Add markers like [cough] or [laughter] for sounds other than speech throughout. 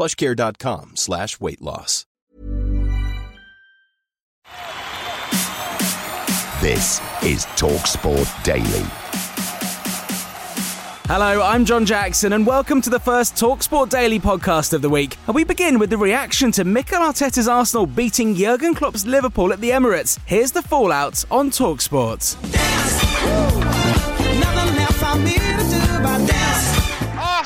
plushcare.com slash weight loss. This is TalkSport Daily. Hello, I'm John Jackson, and welcome to the first Talksport Daily podcast of the week. And we begin with the reaction to Mikel Arteta's Arsenal beating Jurgen Klopp's Liverpool at the Emirates. Here's the fallout on Talksport.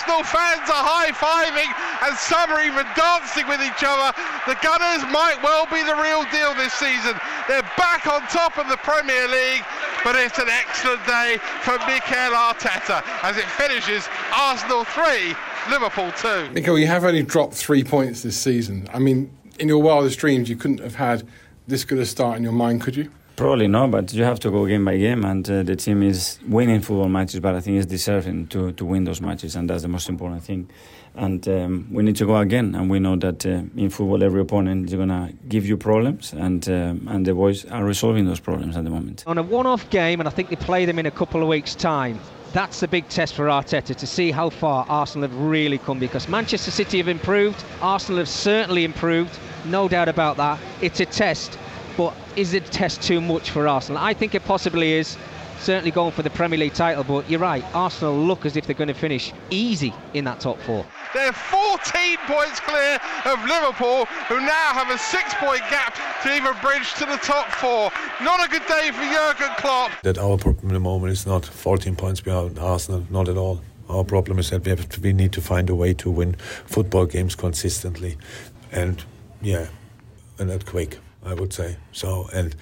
Arsenal fans are high-fiving and some are even dancing with each other. The Gunners might well be the real deal this season. They're back on top of the Premier League, but it's an excellent day for Mikel Arteta as it finishes Arsenal 3, Liverpool 2. Mikel, you have only dropped three points this season. I mean, in your wildest dreams, you couldn't have had this good a start in your mind, could you? Probably not, but you have to go game by game, and uh, the team is winning football matches, but I think it's deserving to, to win those matches, and that's the most important thing. And um, we need to go again, and we know that uh, in football, every opponent is going to give you problems, and um, and the boys are resolving those problems at the moment. On a one-off game, and I think they play them in a couple of weeks' time. That's the big test for Arteta to see how far Arsenal have really come because Manchester City have improved, Arsenal have certainly improved, no doubt about that. It's a test but is the test too much for Arsenal? I think it possibly is. Certainly going for the Premier League title, but you're right. Arsenal look as if they're going to finish easy in that top four. They're 14 points clear of Liverpool, who now have a six-point gap to even bridge to the top four. Not a good day for Jurgen Klopp. That our problem at the moment is not 14 points behind Arsenal, not at all. Our problem is that we have to, we need to find a way to win football games consistently, and yeah, and that quick. I would say. So, and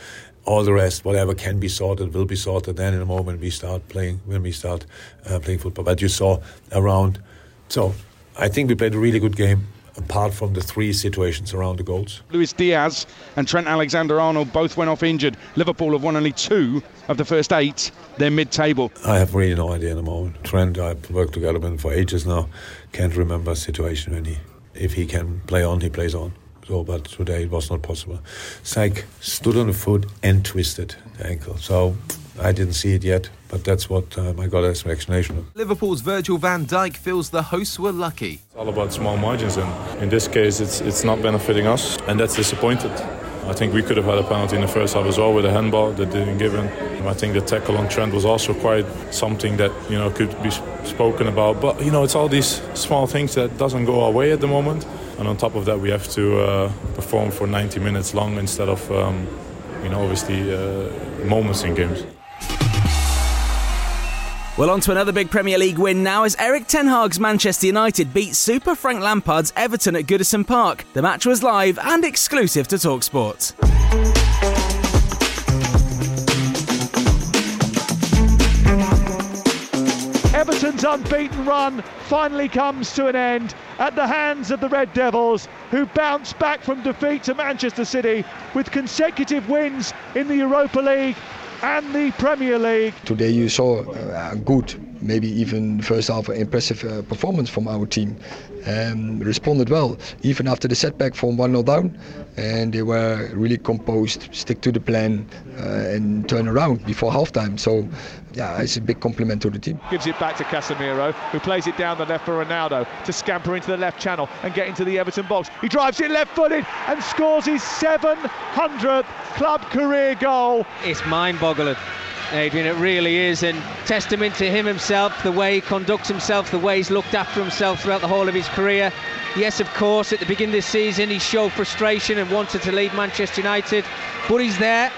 all the rest, whatever can be sorted, will be sorted then in a moment we start playing, when we start uh, playing football. But you saw around, so I think we played a really good game. Apart from the three situations around the goals, Luis Diaz and Trent Alexander-Arnold both went off injured. Liverpool have won only two of the first eight. They're mid-table. I have really no idea in the moment. Trent, I've worked together with him for ages now. Can't remember a situation when he, if he can play on, he plays on. So, but today it was not possible. Syke stood on the foot and twisted the ankle. So I didn't see it yet, but that's what um, I got as an explanation. Liverpool's Virgil van Dijk feels the hosts were lucky. It's all about small margins, and in this case, it's it's not benefiting us, and that's disappointed. I think we could have had a penalty in the first half as well with a handball that didn't give in. I think the tackle on Trent was also quite something that you know could be spoken about. But you know, it's all these small things that doesn't go our way at the moment. And on top of that, we have to uh, perform for 90 minutes long instead of, um, you know, obviously uh, moments in games. Well, on to another big Premier League win now as Erik Ten Hag's Manchester United beat Super Frank Lampard's Everton at Goodison Park. The match was live and exclusive to Talksport. Unbeaten run finally comes to an end at the hands of the Red Devils, who bounce back from defeat to Manchester City with consecutive wins in the Europa League and the Premier League. Today you saw a good, maybe even first half impressive uh, performance from our team. Um, responded well, even after the setback from 1 0 down, and they were really composed, stick to the plan, uh, and turn around before halftime. So, yeah, it's a big compliment to the team. Gives it back to Casemiro, who plays it down the left for Ronaldo to scamper into the left channel and get into the Everton box. He drives it left footed and scores his 700th club career goal. It's mind boggling. Adrian, it really is. And testament to him himself, the way he conducts himself, the way he's looked after himself throughout the whole of his career. Yes, of course, at the beginning of this season, he showed frustration and wanted to leave Manchester United, but he's there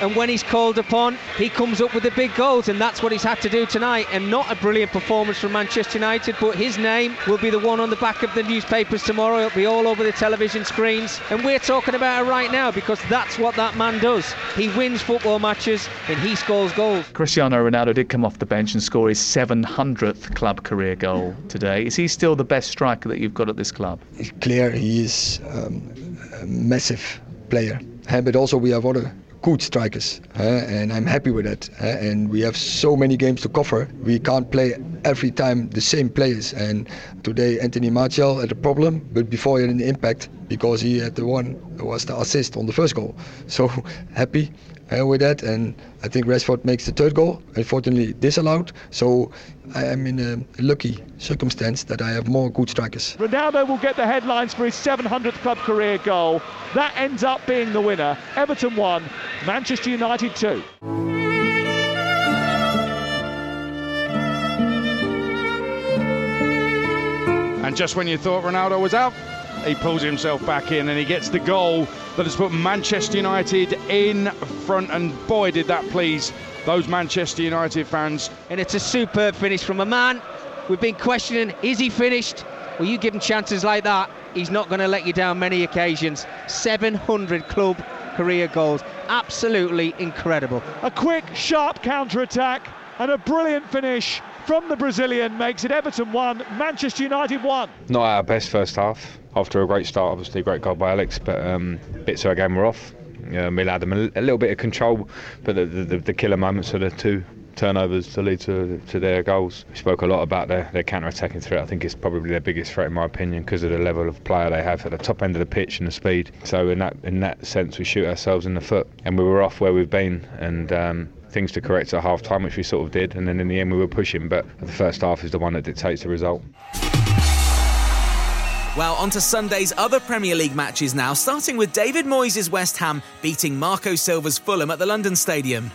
and when he's called upon, he comes up with the big goals, and that's what he's had to do tonight. And not a brilliant performance from Manchester United, but his name will be the one on the back of the newspapers tomorrow. It'll be all over the television screens, and we're talking about it right now because that's what that man does. He wins football matches and he scores goals. Cristiano Ronaldo did come off the bench and score his 700th club career goal today. Is he still the best striker that you've got at this club? It's clear he is um, a massive player, but also we have other good strikers, and I'm happy with that. And we have so many games to cover. We can't play every time the same players. And today Anthony Martial had a problem, but before he had an impact because he had the one was the assist on the first goal. So [laughs] happy uh, with that, and I think Rashford makes the third goal. Unfortunately, disallowed. So I am in a lucky circumstance that I have more good strikers. Ronaldo will get the headlines for his 700th club career goal. That ends up being the winner. Everton 1, Manchester United 2. And just when you thought Ronaldo was out, he pulls himself back in and he gets the goal that has put Manchester United in front. And boy, did that please those Manchester United fans. And it's a superb finish from a man we've been questioning is he finished? Well, you give him chances like that, he's not going to let you down many occasions. 700 club career goals. Absolutely incredible. A quick, sharp counter attack and a brilliant finish from the Brazilian makes it Everton 1, Manchester United 1. Not our best first half. After a great start, obviously, great goal by Alex, but um, bits of our game were off. Um, we allowed them a, little bit of control, but the, the, the killer moments are the two turnovers to lead to, to their goals. We spoke a lot about their, their counter-attacking threat. I think it's probably their biggest threat in my opinion because of the level of player they have at the top end of the pitch and the speed. So in that in that sense, we shoot ourselves in the foot, and we were off where we've been, and um, things to correct at half time, which we sort of did, and then in the end we were pushing. But the first half is the one that dictates the result. Well, on to Sunday's other Premier League matches now, starting with David Moyes' West Ham beating Marco Silva's Fulham at the London Stadium.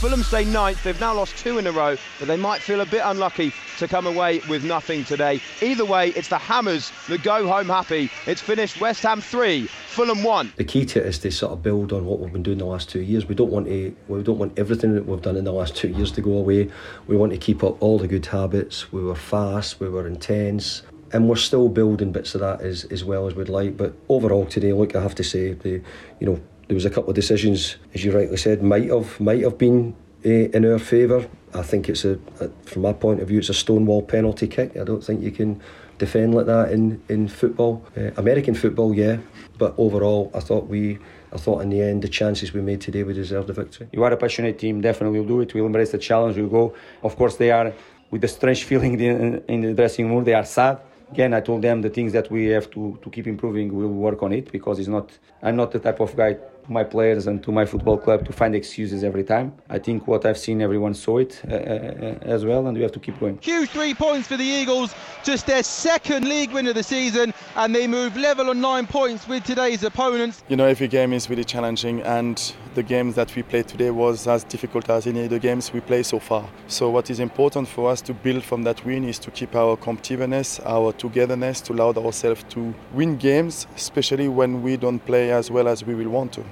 Fulham stay ninth. They've now lost two in a row, but they might feel a bit unlucky to come away with nothing today. Either way, it's the Hammers that go home happy. It's finished West Ham 3, Fulham 1. The key to it is to sort of build on what we've been doing the last two years. We don't want to we don't want everything that we've done in the last two years to go away. We want to keep up all the good habits. We were fast, we were intense, and we're still building bits of that as, as well as we'd like. But overall today, look, I have to say, the you know there was a couple of decisions, as you rightly said, might have might have been uh, in our favour. I think it's a, a, from my point of view, it's a stonewall penalty kick. I don't think you can defend like that in in football, uh, American football, yeah. But overall, I thought we. I thought in the end, the chances we made today, we deserved the victory. You are a passionate team, definitely We'll do it. We'll embrace the challenge, we'll go. Of course, they are with a strange [laughs] feeling in, in the dressing room, they are sad again i told them the things that we have to, to keep improving we'll work on it because it's not i'm not the type of guy my players and to my football club to find excuses every time. I think what I've seen, everyone saw it uh, uh, as well, and we have to keep going. Huge three points for the Eagles, just their second league win of the season, and they move level on nine points with today's opponents. You know, every game is really challenging, and the games that we played today was as difficult as any of the games we played so far. So, what is important for us to build from that win is to keep our competitiveness, our togetherness, to allow ourselves to win games, especially when we don't play as well as we will want to.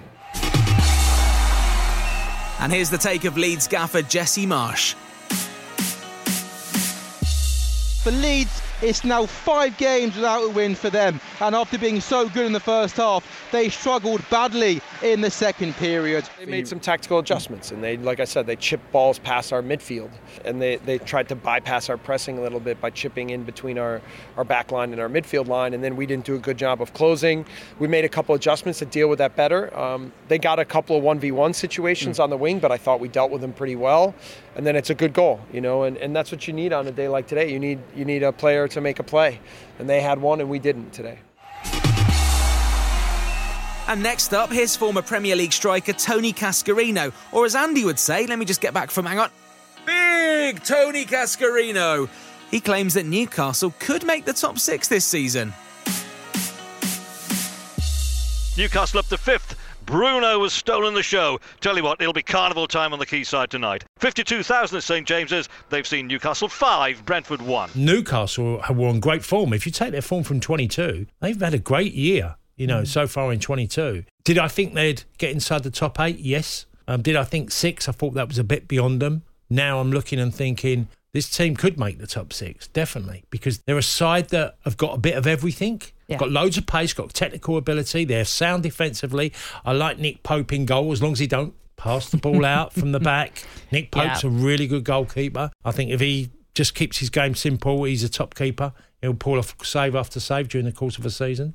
And here's the take of Leeds gaffer Jesse Marsch. For Leeds, it's now five games without a win for them, and after being so good in the first half, they struggled badly in the second period. They made some tactical adjustments, and they, like I said, they chipped balls past our midfield, and they, they tried to bypass our pressing a little bit by chipping in between our, our back line and our midfield line, and then we didn't do a good job of closing. We made a couple adjustments to deal with that better. Um, they got a couple of 1v1 situations mm. on the wing, but I thought we dealt with them pretty well, and then it's a good goal, you know, and, and that's what you need on a day like today. You need you need a player to make a play. And they had one and we didn't today. And next up, here's former Premier League striker Tony Cascarino, or as Andy would say, let me just get back from hang on, big Tony Cascarino. He claims that Newcastle could make the top six this season. Newcastle up to fifth Bruno has stolen the show. Tell you what, it'll be carnival time on the quayside tonight. 52,000 at St James's. They've seen Newcastle 5, Brentford 1. Newcastle were on great form. If you take their form from 22, they've had a great year, you know, so far in 22. Did I think they'd get inside the top eight? Yes. Um, did I think six? I thought that was a bit beyond them. Now I'm looking and thinking this team could make the top six, definitely, because they're a side that have got a bit of everything. Yeah. Got loads of pace, got technical ability. They're sound defensively. I like Nick Pope in goal as long as he don't pass the ball [laughs] out from the back. Nick Pope's Yeah. a really good goalkeeper. I think if he just keeps his game simple, he's a top keeper. He'll pull off save after save during the course of a season.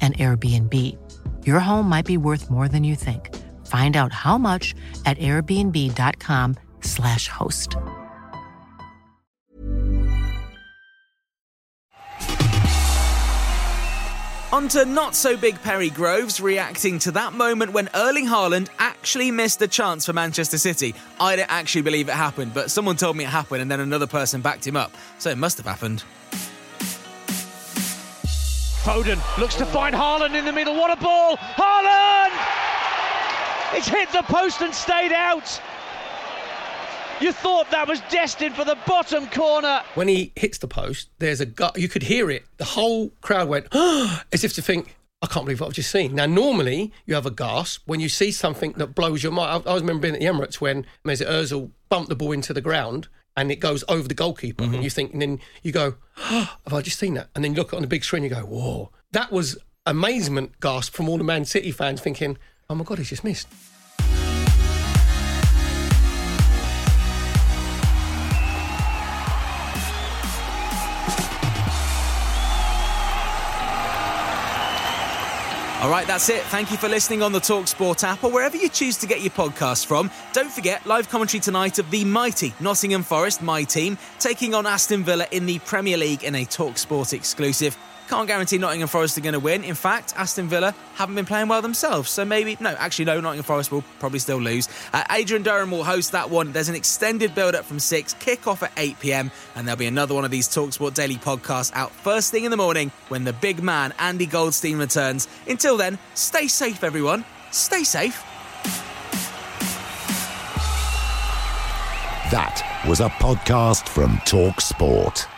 an Airbnb. Your home might be worth more than you think. Find out how much at airbnb.com/slash host. On to not so big Perry Groves reacting to that moment when Erling Haaland actually missed a chance for Manchester City. I don't actually believe it happened, but someone told me it happened and then another person backed him up. So it must have happened. Foden looks to find Haaland in the middle. What a ball! Haaland! It's hit the post and stayed out. You thought that was destined for the bottom corner. when he hits the post, there's a gut. You could hear it. The whole crowd went [gasps] as if to think, "I can't believe what I've just seen." Now, normally you have a gasp when you see something that blows your mind. I, I remember being at the Emirates when Mesut Ozil bumped the ball into the ground and it goes over the goalkeeper, and mm-hmm. you think, and then you go, "Have I just seen that?" And then you look on the big screen, you go, "Whoa!" That was amazement gasp from all the Man City fans, thinking, "Oh my God, he's just missed." All right, that's it. Thank you for listening on the Talksport app or wherever you choose to get your podcast from. Don't forget live commentary tonight of the mighty Nottingham Forest, my team, taking on Aston Villa in the Premier League in a Talksport exclusive. Can't guarantee Nottingham Forest are going to win. In fact, Aston Villa haven't been playing well themselves, so maybe no. Actually, no. Nottingham Forest will probably still lose. Uh, Adrian Durham will host that one. There's an extended build-up from six, kick-off at 8 p.m., and there'll be another one of these Talksport Daily podcasts out first thing in the morning when the big man Andy Goldstein returns. Until then, stay safe, everyone. Stay safe. That was a podcast from Talk Sport.